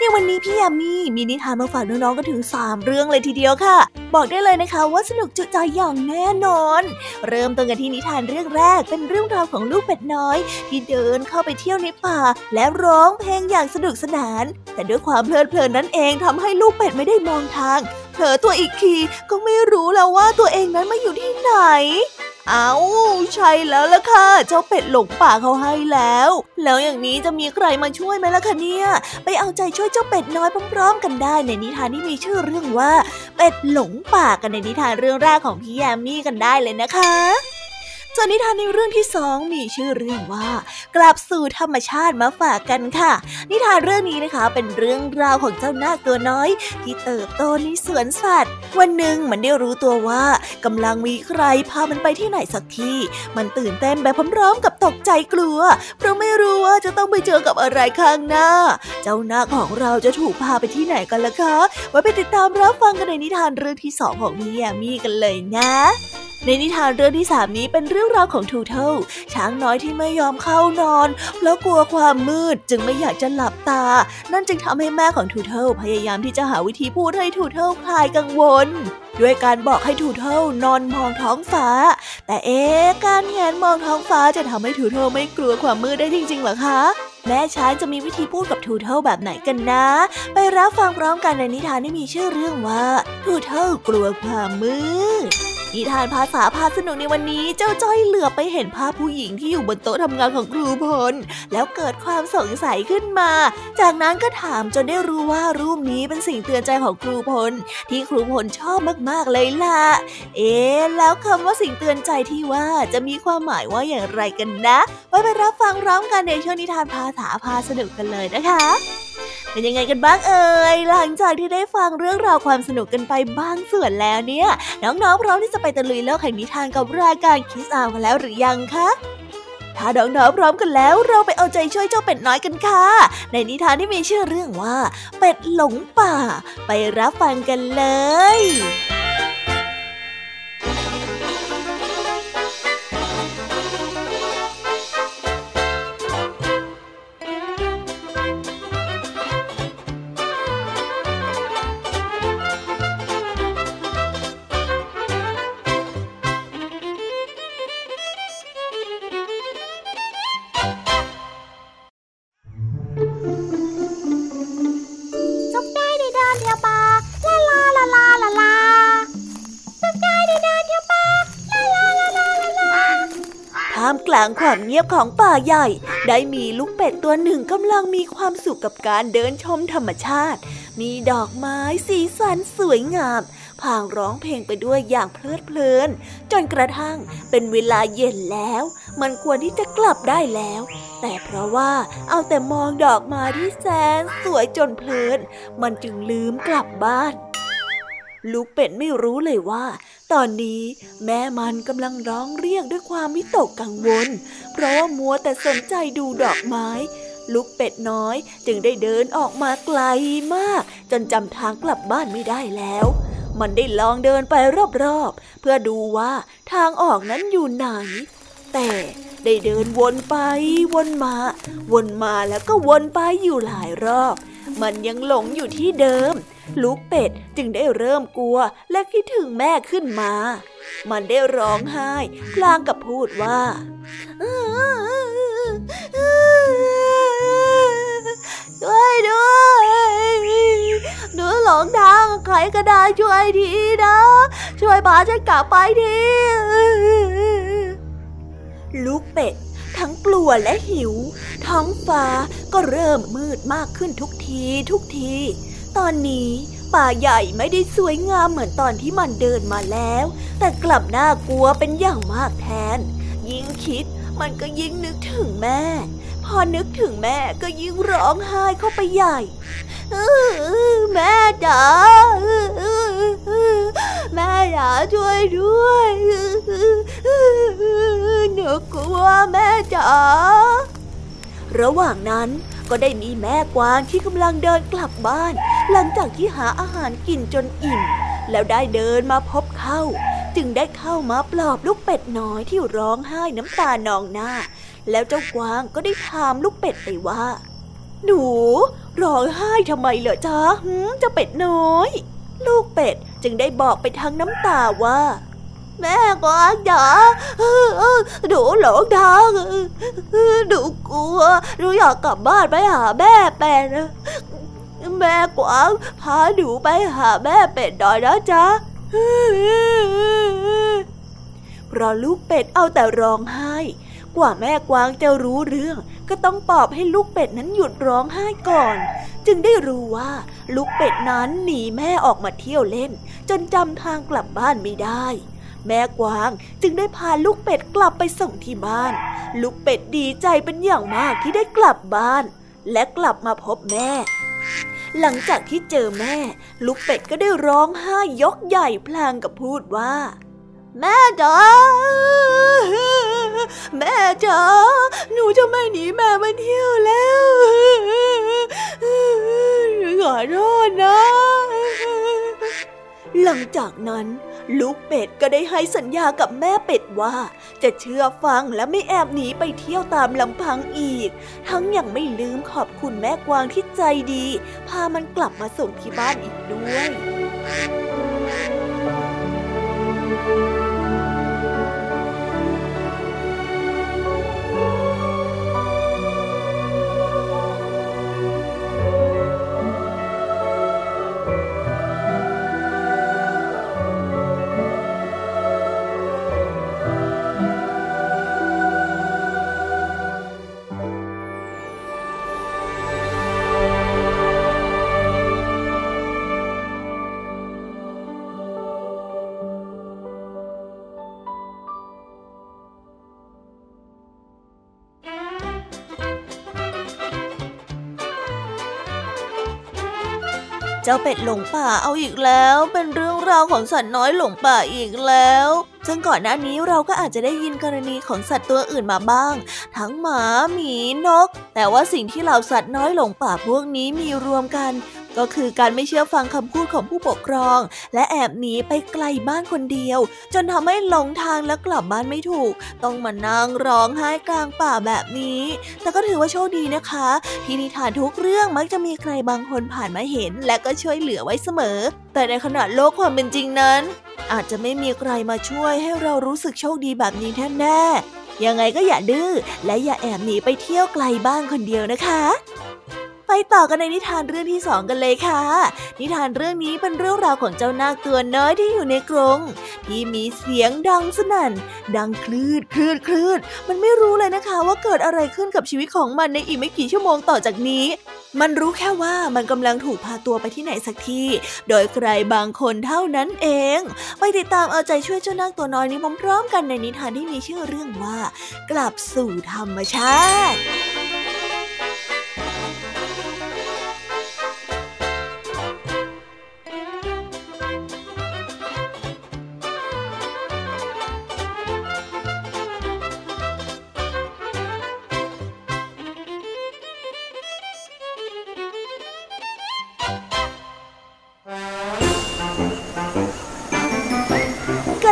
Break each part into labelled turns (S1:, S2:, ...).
S1: ในวันนี้พี่ยามีมีนิทานมาฝากน้องๆก็ถึง 3 เรื่องเลยทีเดียวค่ะ บอกได้เลยนะคะว่าสนุกจุใจอย่างแน่นอน เริ่มต้นกันที่นิทานเรื่องแรกเป็นเรื่องราวของลูกเป็ดน้อย ที่เดินเข้าไปเที่ยวในป่า และร้องเพลงอย่างสนุกสนาน แต่ด้วยความเพลิดเพลินนั่นเองทำให้ลูกเป็ดไม่ได้มองทางเผลอตัวอีกทีก็ไม่รู้แล้วว่าตัวเองนั้นมาอยู่ที่ไหนเอาใช่แล้วล่ะค่ะ เจ้าเป็ดหลงป่าเขาให้แล้ว แล้วอย่างนี้จะมีใครมาช่วยไหมล่ะคะเนี่ย ไปเอาใจช่วยเจ้าเป็ดน้อยพร้อมๆ กันได้ในนิทานที่มีชื่อเรื่องว่า เป็ดหลงป่ากันในนิทานเรื่องแรกของพี่แยมมี่กันได้เลยนะคะ ส่วนนิทานในเรื่องที่สองมีชื่อเรื่องว่า กลับสู่ธรรมชาติมาฝากกันค่ะ นิทานเรื่องนี้นะคะเป็นเรื่องราวของเจ้านาคตัวน้อย ที่เติบโตในสวนสัตว์ วันหนึ่งมันได้รู้ตัวว่ากำลังมีใครพามันไปที่ไหนสักที่ มันตื่นเต้นแบบพร้อมๆกับตกใจกลัว เพราะไม่รู้ว่าจะต้องไปเจอกับอะไรข้างหน้า เจ้านาคของเราจะถูกพาไปที่ไหนกันล่ะคะไว้ไปติดตามรับฟังกันในนิทานเรื่องที่สองของพี่แยมี่กันเลยนะในนิทานเรื่องที่สามนี้เป็นเรื่องราวของทูเทิลช้างน้อยที่ไม่ยอมเข้านอน เพราะกลัวความมืดจึงไม่อยากจะหลับตา นั่นจึงทำให้แม่ของทูเทิลพยายามที่จะหาวิธีพูดให้ทูเทิลคลายกังวล ด้วยการบอกให้ทูเทิลนอนมองท้องฟ้า แต่เอ๊การแหงนมองท้องฟ้าจะทำให้ทูเทิลไม่กลัวความมืดได้จริงๆหรอคะแม่ช้างจะมีวิธีพูดกับทูเทิลแบบไหนกันนะ ไปรับฟังพร้อมกันในนิทานที่มีชื่อเรื่องว่าทูเทิลกลัวความมืด นิทานภาษาพาสนุกในวันนี้เจ้าจ้อยเหลือบไปเห็นภาพผู้หญิงที่อยู่บนโต๊ะทำงานของครูพลแล้วเกิดความสงสัยขึ้นมา จากนั้นก็ถามจนได้รู้ว่ารูปนี้เป็นสิ่งเตือนใจของครูพลที่ครูพลชอบมากๆเลยล่ะ เอ๊แล้วคำว่าสิ่งเตือนใจที่ว่าจะมีความหมายว่าอย่างไรกันนะ ไว้ไปรับฟังร้องกันในช่วงนิทานภาษาพาสนุกกันเลยนะคะเป็นยังไงกันบ้างเอ่ย หลังจากที่ได้ฟังเรื่องราวความสนุกกันไปบางส่วนแล้วเนี่ย น้องๆพร้อมที่จะไปตะลุยโลกแห่งนิทานกับรายการคิสอากันแล้วหรือยังคะถ้าน้องๆพร้อมกันแล้วเราไปเอาใจช่วยเจ้าเป็ดน้อยกันค่ะ ในนิทานที่มีชื่อเรื่องว่า เป็ดหลงป่า ไปรับฟังกันเลย งความเงียบของป่าใหญ่ ได้มีลูกเป็ดตัวหนึ่งกำลังมีความสุขกับการเดินชมธรรมชาติ มีดอกไม้สีสันสวยงามพางร้องเพลงไปด้วยอย่างเพลิดเพลิน จนกระทั่งเป็นเวลาเย็นแล้ว มันควรที่จะกลับได้แล้ว แต่เพราะว่าเอาแต่มองดอกไม้ที่แสนสวยจนเพลิน มันจึงลืมกลับบ้าน ลูกเป็ดไม่รู้เลยว่า ตอนนี้แม่มันกำลังร้องเรียกด้วยความวิตกกังวล เพราะว่ามัวแต่สนใจดูดอกไม้ ลูกเป็ดน้อยจึงได้เดินออกมาไกลมาก จนจำทางกลับบ้านไม่ได้แล้ว มันได้ลองเดินไปรอบๆ เพื่อดูว่าทางออกนั้นอยู่ไหน แต่ได้เดินวนไปวนมา วนมาแล้วก็วนไปอยู่หลายรอบ มันยังหลงอยู่ที่เดิม ลูกเป็ดจึงได้เริ่มกลัวและคิดถึงแม่ขึ้นมา มันได้ร้องไห้พลางกับพูดว่าช่วยด้วยหนูหลงทางใครก็ได้ช่วยทีนะ ช่วยพาฉันกลับไปทีลูกเป็ดทั้งกลัวและหิว ท้องฟ้าก็เริ่มมืดมากขึ้นทุกทีทุกที ตอนนี้ป่าใหญ่ไม่ได้สวยงามเหมือนตอนที่มันเดินมาแล้ว แต่กลับน่ากลัวเป็นอย่างมากแทน ยิ่งคิดมันก็ยิ่งนึกถึงแม่ พอนึกถึงแม่ก็ยิ่งร้องไห้เข้าไปใหญ่แม่จ๋าแม่จ๋าช่วยด้วยหนูกลัวแม่จ๋าระหว่างนั้น ก็ได้มีแม่กวางที่กำลังเดินกลับบ้าน หลังจากที่หาอาหารกินจนอิ่ม แล้วได้เดินมาพบเข้า จึงได้เข้ามาปลอบลูกเป็ดน้อยที่ร้องไห้น้ำตานองหน้า แล้วเจ้ากวางก็ได้ถามลูกเป็ดไปว่า หนูร้องไห้ทำไมเหรอจ๊ะเจ้าเป็ดน้อย ลูกเป็ดจึงได้บอกไปทางน้ำตาว่า แม่กวางจ๋าหนูหลงทางหนูกลัวหนูอยากกลับบ้านไปหาแม่เป็ดแม่กวางพาหนูไปหาแม่เป็ดหน่อยนะจ๊ะเพราะลูกเป็ดเอาแต่ร้องไห้ กว่าแม่กวางจะรู้เรื่อง ก็ต้องปอบให้ลูกเป็ดนั้นหยุดร้องไห้ก่อน จึงได้รู้ว่าลูกเป็ดนั้นหนีแม่ออกมาเที่ยวเล่น จนจำทางกลับบ้านไม่ได้ แม่กวาง จึงได้พาลูกเป็ดกลับไปส่งที่บ้าน ลูกเป็ดดีใจเป็นอย่างมากที่ได้กลับบ้าน และกลับมาพบแม่ หลังจากที่เจอแม่ ลูกเป็ดก็ได้ร้องไห้ยกใหญ่พลางกับพูดว่า แม่จ๋าแม่จ๋าหนูจะไม่หนีแม่มาเที่ยวแล้วขอโทษนะหลังจากนั้น ลูกเป็ดก็ได้ให้สัญญากับแม่เป็ดว่า จะเชื่อฟังและไม่แอบหนีไปเที่ยวตามลำพังอีก ทั้งยังไม่ลืมขอบคุณแม่กวางที่ใจดี พามันกลับมาส่งที่บ้านอีกด้วย จ้าเป็ดหลงป่าเอาอีกแล้ว เป็นเรื่องราวของสัตว์น้อยหลงป่าอีกแล้ว ซึ่งก่อนหน้านี้เราก็อาจจะได้ยินกรณีของสัตว์ตัวอื่นมาบ้าง ทั้งหมาหมีนก แต่ว่าสิ่งที่เหล่าสัตว์น้อยหลงป่าพวกนี้มีรวมกัน ก็คือการไม่เชื่อฟังคำพูดของผู้ปกครอง และแอบหนีไปไกลบ้านคนเดียว จนทำให้หลงทางและกลับบ้านไม่ถูก ต้องมานั่งร้องไห้กลางป่าแบบนี้ แต่ก็ถือว่าโชคดีนะคะ ที่นิทานทุกเรื่องมักจะมีใครบางคนผ่านมาเห็น และก็ช่วยเหลือไว้เสมอ แต่ในขณะโลกความเป็นจริงนั้น อาจจะไม่มีใครมาช่วยให้เรารู้สึกโชคดีแบบนี้แน่ๆยังไงก็อย่าดื้อและอย่าแอบหนีไปเที่ยวไกลบ้านคนเดียวนะคะ ไปต่อกันในนิทานเรื่องที่สองกันเลยค่ะ นิทานเรื่องนี้เป็นเรื่องราวของเจ้านาคตัวน้อยที่อยู่ในกรงที่มีเสียงดังสนั่น ดังคลื่นคลื่นคลื่นมันไม่รู้เลยนะคะว่าเกิดอะไรขึ้นกับชีวิตของมันในอีกไม่กี่ชั่วโมงต่อจากนี้ มันรู้แค่ว่ามันกำลังถูกพาตัวไปที่ไหนสักที่ โดยใครบางคนเท่านั้นเอง ไปติดตามเอาใจช่วยเจ้านาคตัวน้อยนี้พร้อมๆกันในนิทานที่มีชื่อเรื่องว่า กลับสู่ธรรมชาติ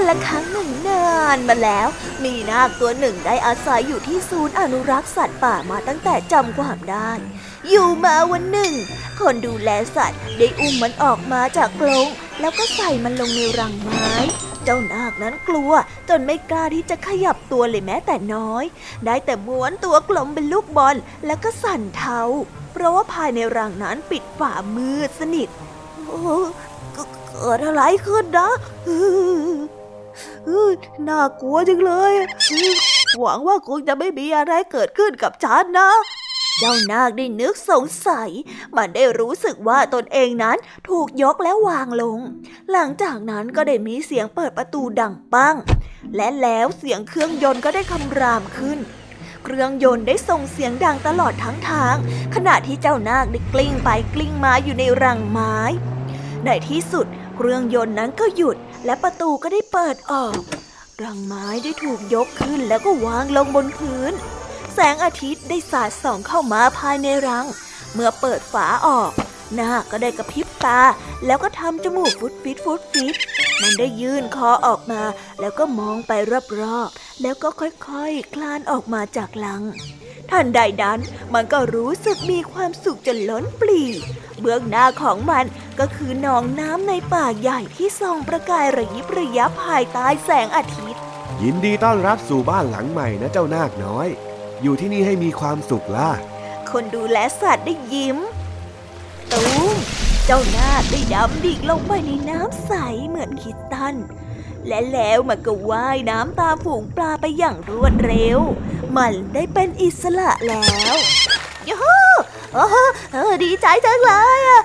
S1: ละครั้งหนึ่งนานมาแล้ว มีนาคตัวหนึ่งได้อาศัยอยู่ที่ศูนย์อนุรักษ์สัตว์ป่ามาตั้งแต่จำความได้ อยู่มาวันหนึ่ง คนดูแลสัตว์ได้อุ้มมันออกมาจากกรงแล้วก็ใส่มันลงในรังไม้ เจ้านาคนั้นกลัวจนไม่กล้าที่จะขยับตัวเลยแม้แต่น้อย ได้แต่ม้วนตัวกลมเป็นลูกบอลแล้วก็สั่นเทา เพราะว่าภายในรังนั้นปิดฝามืดสนิทโอ้เกิดอะไรขึ้นนะ น่ากลัวจังเลย หวังว่าคงจะไม่มีอะไรเกิดขึ้นกับฉันนะเจ้านาคได้นึกสงสัย มันได้รู้สึกว่าตนเองนั้นถูกยกและวางลง หลังจากนั้นก็ได้มีเสียงเปิดประตูดังปัง และแล้วเสียงเครื่องยนต์ก็ได้คำรามขึ้น เครื่องยนต์ได้ส่งเสียงดังตลอดทั้งทาง ขณะที่เจ้านาคได้กลิ้งไปกลิ้งมาอยู่ในรังไม้ ในที่สุด เครื่องยนต์นั้นก็หยุด และประตูก็ได้เปิดออก รังไม้ได้ถูกยกขึ้นแล้วก็วางลงบนพื้น แสงอาทิตย์ได้สาดส่องเข้ามาภายในรัง เมื่อเปิดฝาออกหน้าก็ได้กระพริบตา แล้วก็ทำจมูกฟุดฟิตฟุดฟิตมันได้ยื่นคอออกมา แล้วก็มองไปรอบๆแล้วก็ค่อยๆคคลานออกมาจากลัง ทันใดนั้นมันก็รู้สึกมีความสุขจนล้นปลี เบื้องหน้าของมันก็คือหนองน้ำในป่าใหญ่ที่ส่องประกายระยิบระยับภายใต้แสงอาทิตย์
S2: ยินดีต้อนรับสู่บ้านหลังใหม่นะเจ้านาคน้อย อยู่ที่นี่ให้มีความสุขล่ะ
S1: คนดูแลสัตว์ได้ยิ้ม ตูมเจ้านาคได้ดำดิ่งลงไปในน้ำใสเหมือนคิดตันและแล้วมันก็ว่ายน้ำตามฝูงปลาไปอย่างรวดเร็ว มันได้เป็นอิสระแล้วยูฮู โอ้ดีใจจังเลยอะ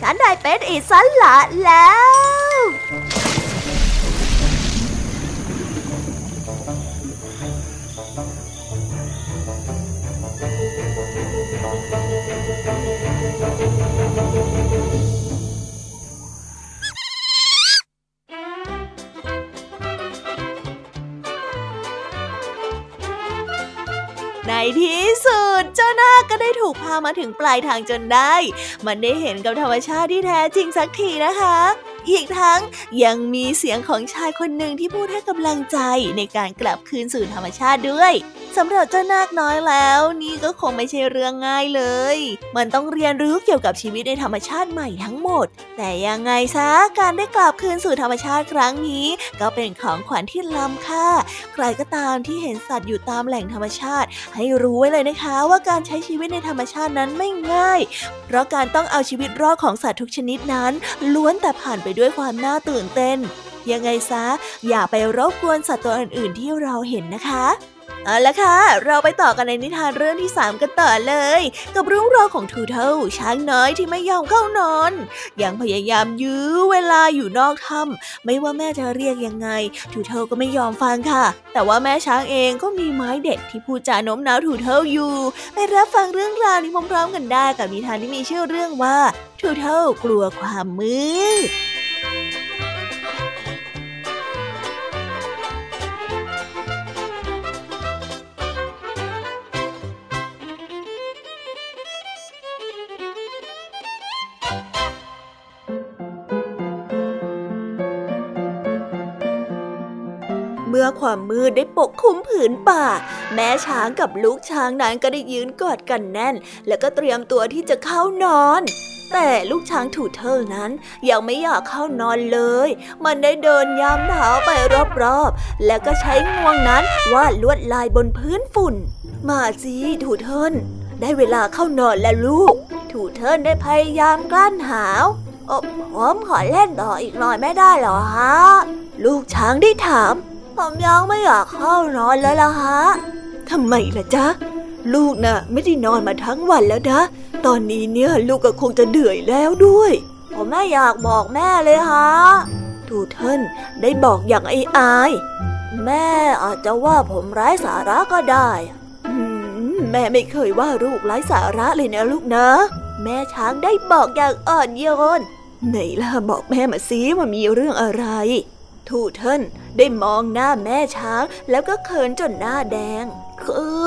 S1: ฉันได้เป็นอิสระแล้วามาถึงปลายทางจนได้ มันได้เห็นกับธรรมชาติที่แท้จริงสักทีนะคะ อีกทั้งยังมีเสียงของชายคนหนึ่งที่พูดให้กำลังใจในการกลับคืนสู่ธรรมชาติด้วย สำหรับเจ้านาคน้อยแล้ว นี่ก็คงไม่ใช่เรื่องง่ายเลย มันต้องเรียนรู้เกี่ยวกับชีวิตในธรรมชาติใหม่ทั้งหมด แต่ยังไงซะการได้กลับคืนสู่ธรรมชาติครั้งนี้ ก็เป็นของขวัญที่ล้ำค่า ใครก็ตามที่เห็นสัตว์อยู่ตามแหล่งธรรมชาติ ให้รู้ไว้เลยนะคะ ว่าการใช้ชีวิตในธรรมชาตินั้นไม่ง่าย เพราะการต้องเอาชีวิตรอดของสัตว์ทุกชนิดนั้น ล้วนแต่ผ่านไปด้วยความน่าตื่นเต้นยังไงซะ อย่าไปรบกวนสัตว์ตัวอื่นๆที่เราเห็นนะคะ เอาละค่ะ เราไปต่อกันในนิทานเรื่องที่ 3 กันต่อเลย กับเรื่องราวของทูเทิลช้างน้อยที่ไม่ยอมเข้านอน ยังพยายามยื้อเวลาอยู่นอกถ้ำไม่ว่าแม่จะเรียกยังไงทูเทิลก็ไม่ยอมฟังค่ะ แต่ว่าแม่ช้างเองก็มีไม้เด็ดที่พูดจาโน้มน้าวทูเทิลอยู่ ไปรับฟังเรื่องราวนี้พร้อมๆกันได้กับนิทานที่มีชื่อเรื่องว่าทูเทิลกลัวความมืด ความมืดได้ปกคลุมผืนป่า แม่ช้างกับลูกช้างนั้นก็ได้ยืนกอดกันแน่น แล้วก็เตรียมตัวที่จะเข้านอน แต่ลูกช้างถูเทิลนั้นยังไม่อยากเข้านอนเลย มันได้เดินย้ำเท้าไปรอบๆ แล้วก็ใช้งวงนั้นวาดลวดลายบนพื้นฝุ่น มาสิถูเทิลได้เวลาเข้านอนแล้วลูก ถูเทิลได้พยายามกลั้นหาวผมขอเล่นต่ออีกหน่อยไม่ได้หรอฮะ ลูกช้างได้ถาม ผมยังไม่อยากเข้านอนแล้วล่ะฮะทำไมล่ะจ๊ะ ลูกนะ่ะไม่ได้นอนมาทั้งวันแล้วนะ ตอนนี้เนี่ยลูกก็คงจะเดือยแล้วด้วย ผมไม่อยากบอกแม่เลยฮะทูเทิลได้บอกอย่างไอ้อาย แม่อาจจะว่าผมไร้สาระก็ได้ แม่ไม่เคยว่าลูกไร้สาระเลยนะลูกนะ แม่ช้างได้บอกอย่างอ่อนโยนไหนล่ะบอกแม่มาสิว่ามีเรื่องอะไร ทูเทิลได้มองหน้าแม่ช้างแล้วก็เขินจนหน้าแดง คือ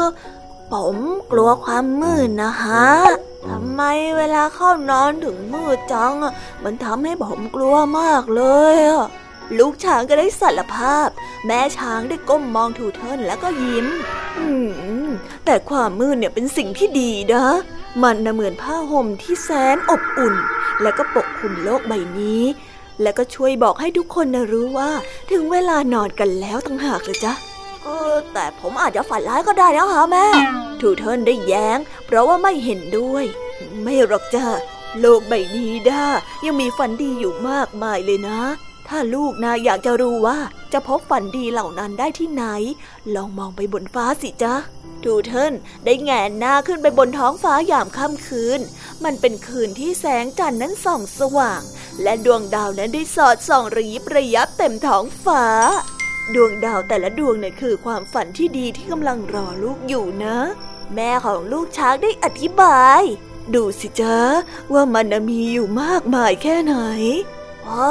S1: ผมกลัวความมืดนะฮะทำไมเวลาเข้านอนถึงมืดจัง มันทำให้ผมกลัวมากเลยลูกช้างก็ได้สารภาพ แม่ช้างได้ก้มมองทูเทิลแล้วก็ยิ้ม อืม แต่ความมืดเนี่ยเป็นสิ่งที่ดีนะมันน่ะเหมือนผ้าห่มที่แสนอบอุ่น และก็ปกคลุมโลกใบนี้ และก็ช่วยบอกให้ทุกคนนะรู้ว่า ถึงเวลานอนกันแล้วตั้งหากเลยจ้ะเออแต่ผมอาจจะฝันร้ายก็ได้นะคะแม่ทูเทิลได้แย้ง เพราะว่าไม่เห็นด้วย ไม่หรอกจ้ะโลกใบนี้ด้ายังมีฝันดีอยู่มากมายเลยนะ ถ้าลูกนะอยากจะรู้ว่า จะพบฝันดีเหล่านั้นได้ที่ไหน ลองมองไปบนฟ้าสิจ๊ะ ทูเทิลได้แงนหน้าขึ้นไปบนท้องฟ้ายามค่ำคืน มันเป็นคืนที่แสงจันทร์นั้นส่องสว่าง และดวงดาวนั้นได้สอดส่องระยิบระยับเต็มท้องฟ้า ดวงดาวแต่ละดวงเนี่ยคือความฝันที่ดีที่กำลังรอลูกอยู่นะ แม่ของลูกช้างได้อธิบาย ดูสิจ๊ะว่ามันมีอยู่มากมายแค่ไหนโอ้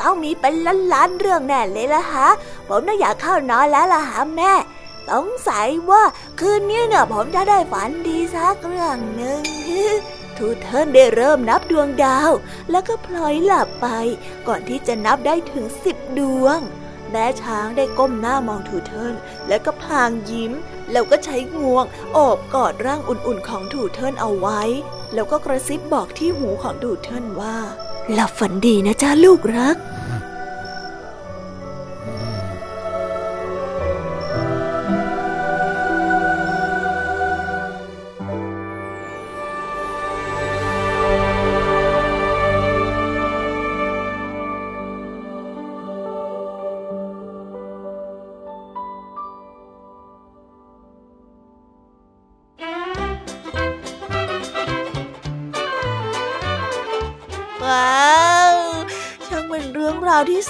S1: ต้องมีเป็นล้านๆเรื่องแน่เลยละฮะ ผมน่าอยากเข้านอนแล้วล่ะฮะแม่ สงสัยว่าคืนนี้เนี่ยผมจะได้ฝันดีสักเรื่องหนึ่งทูเทิร์นได้เริ่มนับดวงดาว แล้วก็พลอยหลับไป ก่อนที่จะนับได้ถึงสิบดวง แม่ช้างได้ก้มหน้ามองทูเทิลแล้วก็พลางยิ้ม แล้วก็ใช้งวงโอบกอดร่างอุ่นๆของทูเทิร์นเอาไว้ แล้วก็กระซิบบอกที่หูของทูเทิร์นว่า หลับฝันดีนะจ้าลูกรัก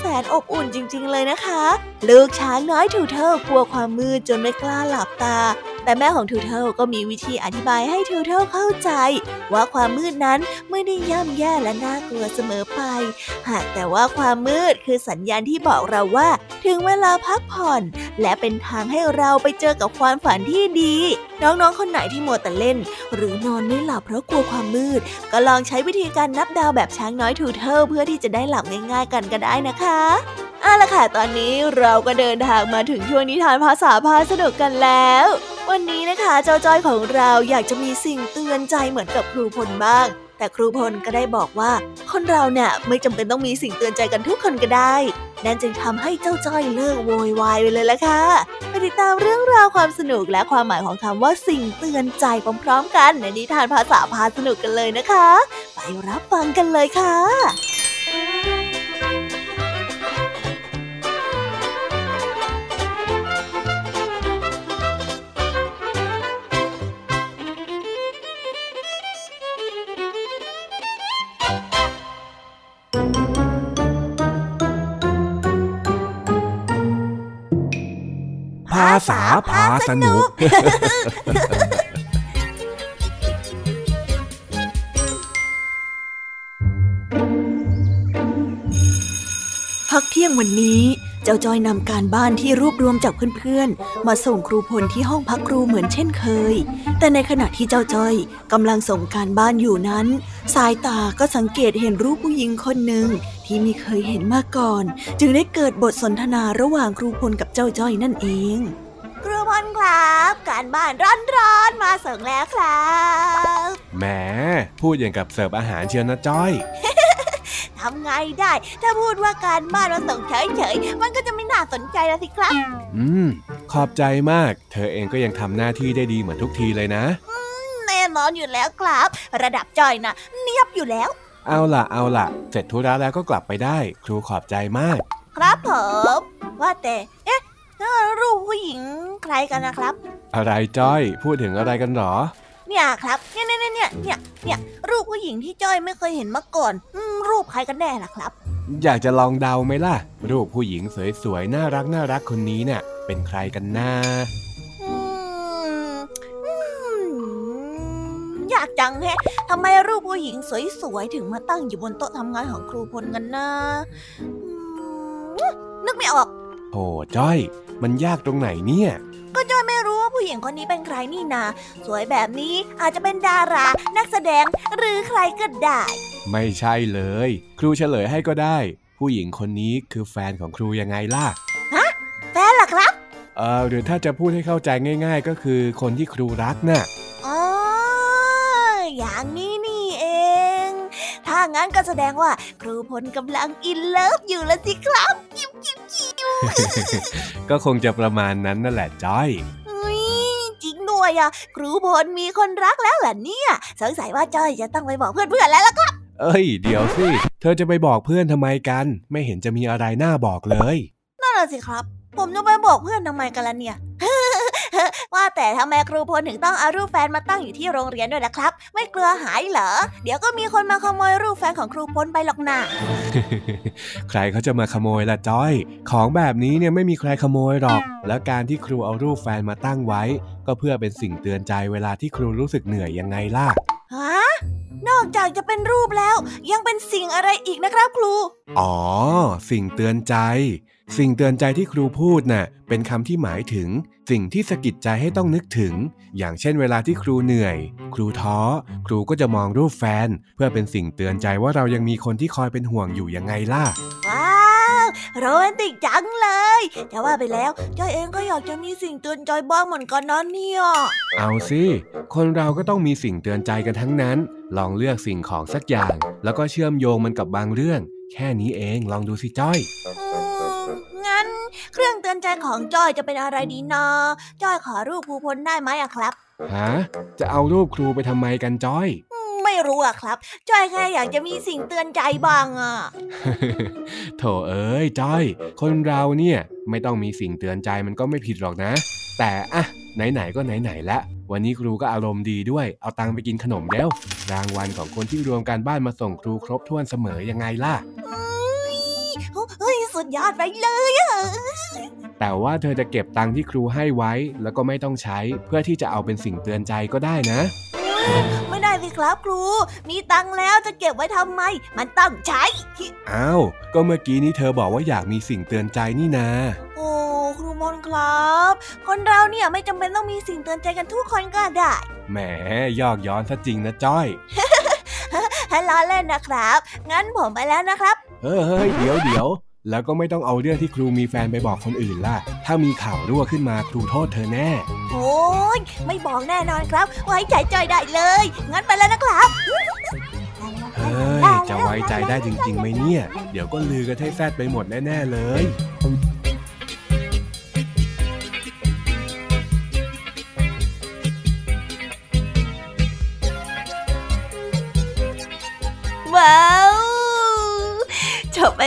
S1: แสนอบอุ่นจริง ๆ เลยนะคะ ลูกช้างน้อยทูเทิลกลัวความมืดจนไม่กล้าหลับตา แต่แม่ของทูเทิลก็มีวิธีอธิบายให้ทูเทิลเข้าใจ ว่าความมืดนั้นไม่ได้ย่ำแย่และน่ากลัวเสมอไป หากแต่ว่าความมืดคือสัญญาณที่บอกเราว่า ถึงเวลาพักผ่อน และเป็นทางให้เราไปเจอกับความฝันที่ดี น้องๆคนไหนที่มัวแต่เล่น หรือนอนไม่หลับเพราะกลัวความมืด ก็ลองใช้วิธีการนับดาวแบบช้างน้อยทูเทิลเพื่อที่จะได้หลับง่าย ๆ กันก็ได้นะคะ เอาละค่ะ ตอนนี้เราก็เดินทางมาถึงช่วงนิทานภาษาพาสนุกกันแล้ว วันนี้นะคะเจ้าจ้อยของเราอยากจะมีสิ่งเตือนใจเหมือนกับครูพลบ้าง แต่ครูพลก็ได้บอกว่า คนเราเนี่ยไม่จำเป็นต้องมีสิ่งเตือนใจกันทุกคนก็ได้ นั่นจึงทำให้เจ้าจ้อยเลิกโวยวายไปเลยละค่ะ ไปติดตามเรื่องราวความสนุกและความหมายของคำว่าสิ่งเตือนใจพร้อมๆกันในนิทานภาษาพาสนุกกันเลยนะคะ ไปรับฟังกันเลยค่ะ
S2: ษาพาสนุก
S1: พักเที่ยงวันนี้ เจ้าจอยนำการบ้านที่รวบรวมจากเพื่อนๆ มาส่งครูพลที่ห้องพักครูเหมือนเช่นเคย แต่ในขณะที่เจ้าจอยกำลังส่งการบ้านอยู่นั้น สายตาก็สังเกตเห็นรูปผู้หญิงคนหนึ่งที่ไม่เคยเห็นมาก่อน จึงได้เกิดบทสนทนาระหว่างครูพลกับเจ้าจ้อยนั่นเอง ครูพลครับ การบ้านร้อนๆมาส่งแล้วครับ
S2: แหมพูดอย่างกับเสิร์ฟอาหารเชียวนะจ้อย
S1: ทำไงได้ ถ้าพูดว่าการบ้านมาส่งเฉยๆ มันก็จะไม่น่าสนใจแล้วสิครับ
S2: อืม ขอบใจมาก เธอเองก็ยังทำหน้าที่ได้ดีเหมือนทุกทีเลยนะ
S1: แน่นอนอยู่แล้วครับ ระดับจอยนะเนียบอยู่แล้ว
S2: เอาล่ะ เอาล่ะ เสร็จธุระแล้วก็กลับไปได้ ครูขอบใจมาก
S1: ครับผม ว่าแต่ เอ๊ะ รูปผู้หญิงใครกันนะครับ
S2: อะไรจ้อยพูดถึงอะไรกันหรอ
S1: เนี่ยครับเนี่ยเนี่ยเนี่ยเนี่ยเนี่ยรูปผู้หญิงที่จ้อยไม่เคยเห็นมาก่อนรูปใครกันแน่ล่ะครับ
S2: อยากจะลองเดาไหมล่ะ รูปผู้หญิงสวยๆน่ารักน่ารักคนนี้เนี่ยเป็นใครกันน้า
S1: อยากจังแฮะทำไมรูปผู้หญิงสวยๆถึงมาตั้งอยู่บนโต๊ะทำงานของครูพลกันนะนึกไม่ออก
S2: โอ้จ้อย มันยากตรงไหนเนี่ย
S1: ก็จ้อยไม่รู้ว่าผู้หญิงคนนี้เป็นใครนี่นา สวยแบบนี้อาจจะเป็นดารา นักแสดง หรือใครก็ได้
S2: ไม่ใช่เลย ครูเฉลยให้ก็ได้ ผู้หญิงคนนี้คือแฟนของครูยังไงล่ะ
S1: ฮะ แฟนหรอครับ
S2: เออหรือถ้าจะพูดให้เข้าใจง่าย ๆ ก็คือคนที่ครูรักนะ่ะ
S1: อ๋ออย่างนี้นี่เองถ้า งั้นก็แสดงว่า ครูพลกำลังอินเลิฟอยู่ละสิครับยิ้มยิ้ม
S2: ก็คงจะประมาณนั้นนั่นแหละจ้อย
S1: จริงด้วยอะ ครูพลมีคนรักแล้วเหรอเนี่ยสงสัยว่าจ้อยจะต้องไปบอกเพื่อนๆแล้วล่ะครับ
S2: เอ้ย เดี๋ยวสิ เธอจะไปบอกเพื่อนทำไมกัน ไม่เห็นจะมีอะไรน่าบอกเลย
S1: นั่นแหละสิครับ ผมจะไปบอกเพื่อนทำไมกันล่ะเนี่ย ว่าแต่ทำไมครูพลถึงต้องเอารูปแฟนมาตั้งอยู่ที่โรงเรียนด้วยล่ะครับ ไม่กลัวหายเหรอ เดี๋ยวก็มีคนมาขโมยรูปแฟนของครูพลไปหรอกนะ
S2: ใครเขาจะมาขโมยล่ะจ้อย ของแบบนี้เนี่ยไม่มีใครขโมยหรอก แล้วการที่ครูเอารูปแฟนมาตั้งไว้ ก็เพื่อเป็นสิ่งเตือนใจเวลาที่ครูรู้สึกเหนื่อยยังไงล่ะ
S1: ฮะนอกจากจะเป็นรูปแล้ว ยังเป็นสิ่งอะไรอีกนะครับครู
S2: อ๋อ สิ่งเตือนใจ สิ่งเตือนใจที่ครูพูดน่ะเป็นคำที่หมายถึง สิ่งที่สะกิดใจให้ต้องนึกถึง อย่างเช่นเวลาที่ครูเหนื่อย ครูท้อ ครูก็จะมองรูปแฟน เพื่อเป็นสิ่งเตือนใจว่าเรายังมีคนที่คอยเป็นห่วงอยู่ยังไงล่ะ
S1: ว้าวโรแมนติกจังเลยแต่ว่าไปแล้วจอยเองก็อยากจะมีสิ่งเตือนใจบ้างเหมือนกันนะเนี่ย
S2: เอาสิคนเราก็ต้องมีสิ่งเตือนใจกันทั้งนั้น ลองเลือกสิ่งของสักอย่าง แล้วก็เชื่อมโยงมันกับบางเรื่อง แค่นี้เองลองดูสิจ้อย
S1: งั้น เครื่องเตือนใจของจ้อยจะเป็นอะไรดีนะจ้อยขอรูปครูพลได้ไหมอะครับ
S2: ฮะจะเอารูปครูไปทำไมกันจ้อย
S1: ไม่รู้อะครับ จ้อยแค่อยากจะมีสิ่งเตือนใจบ้างอะ
S2: โถเอ้ยจ้อย คนเราเนี่ยไม่ต้องมีสิ่งเตือนใจมันก็ไม่ผิดหรอกนะ แต่อะไหนๆก็ไหนๆละวันนี้ครูก็อารมณ์ดีด้วย เอาตังไปกินขนมแล้ว รางวัลของคนที่รวมการบ้านมาส่งครูครบถ้วนเสมอยังไงล่ะ
S1: เฮ้ย สุดยอดไปเลยอะ
S2: แต่ว่าเธอจะเก็บตังที่ครูให้ไว้ แล้วก็ไม่ต้องใช้เพื่อที่จะเอาเป็นสิ่งเตือนใจก็ได้นะ
S1: ไม่ได้สิครับครู มีตังแล้วจะเก็บไว้ทำไม มันต้องใช้
S2: อ้าว ก็เมื่อกี้นี้เธอบอกว่าอยากมีสิ่งเตือนใจนี่นา
S1: โอ้ครูมนครับ คนเราเนี่ยไม่จำเป็นต้องมีสิ่งเตือนใจกันทุกคนก็ได้
S2: แหมยอกย้อนซะจริงนะจ้อย
S1: ให้ล้อเล่นนะครับ งั้นผมไปแล้วนะครับ
S2: เฮ้ยเดี๋ยวเดี๋ยว แล้วก็ไม่ต้องเอาเรื่องที่ครูมีแฟนไปบอกคนอื่นล่ะ ถ้ามีข่าวรั่วขึ้นมาครูโทษเธอแน่
S1: โอ้ยไม่บอกแน่นอนครับ ไว้ใจใจได้เลย งั้นไปแล้วนะครับ
S2: เฮ้ย จะไว้ใจได้จริงๆไหมเนี่ย เดี๋ยวก็ลือกันให้แซดไปหมดแน่ ๆ เลย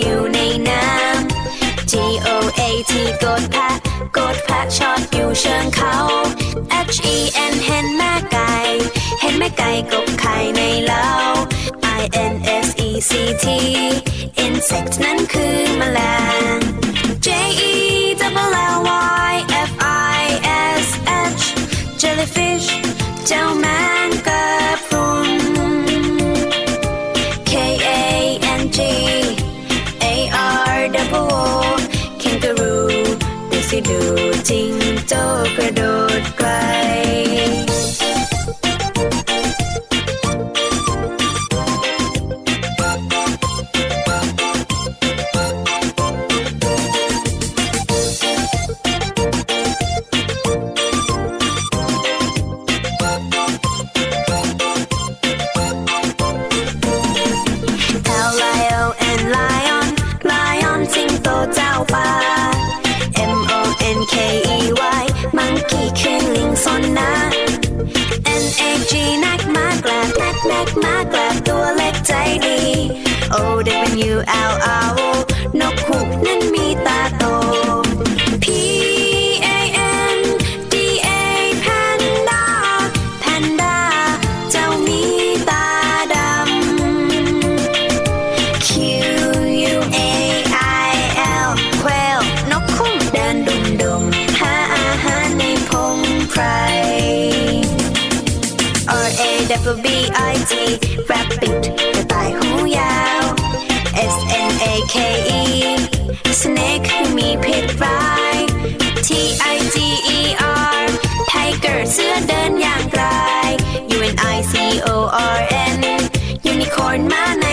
S3: อยู่ในน้ำ G O A T กดแพะกดแพะชอดอยู่เชิงเขา H E N เห็นแม่ไก่ เห็นแม่ไก่กบไข่ในเล้า I N S E C T insect นั้นคือแมลง J E double L Y F I S H jellyfish เจ้าแมงกะพรุน ดู
S4: จริงโจกระโดดไกล
S5: ล็กมากกลับตัวเล็กใจดี โอ้เด็กเป็น U L R O I C O R N.
S3: Unicorn Man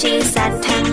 S3: she said ten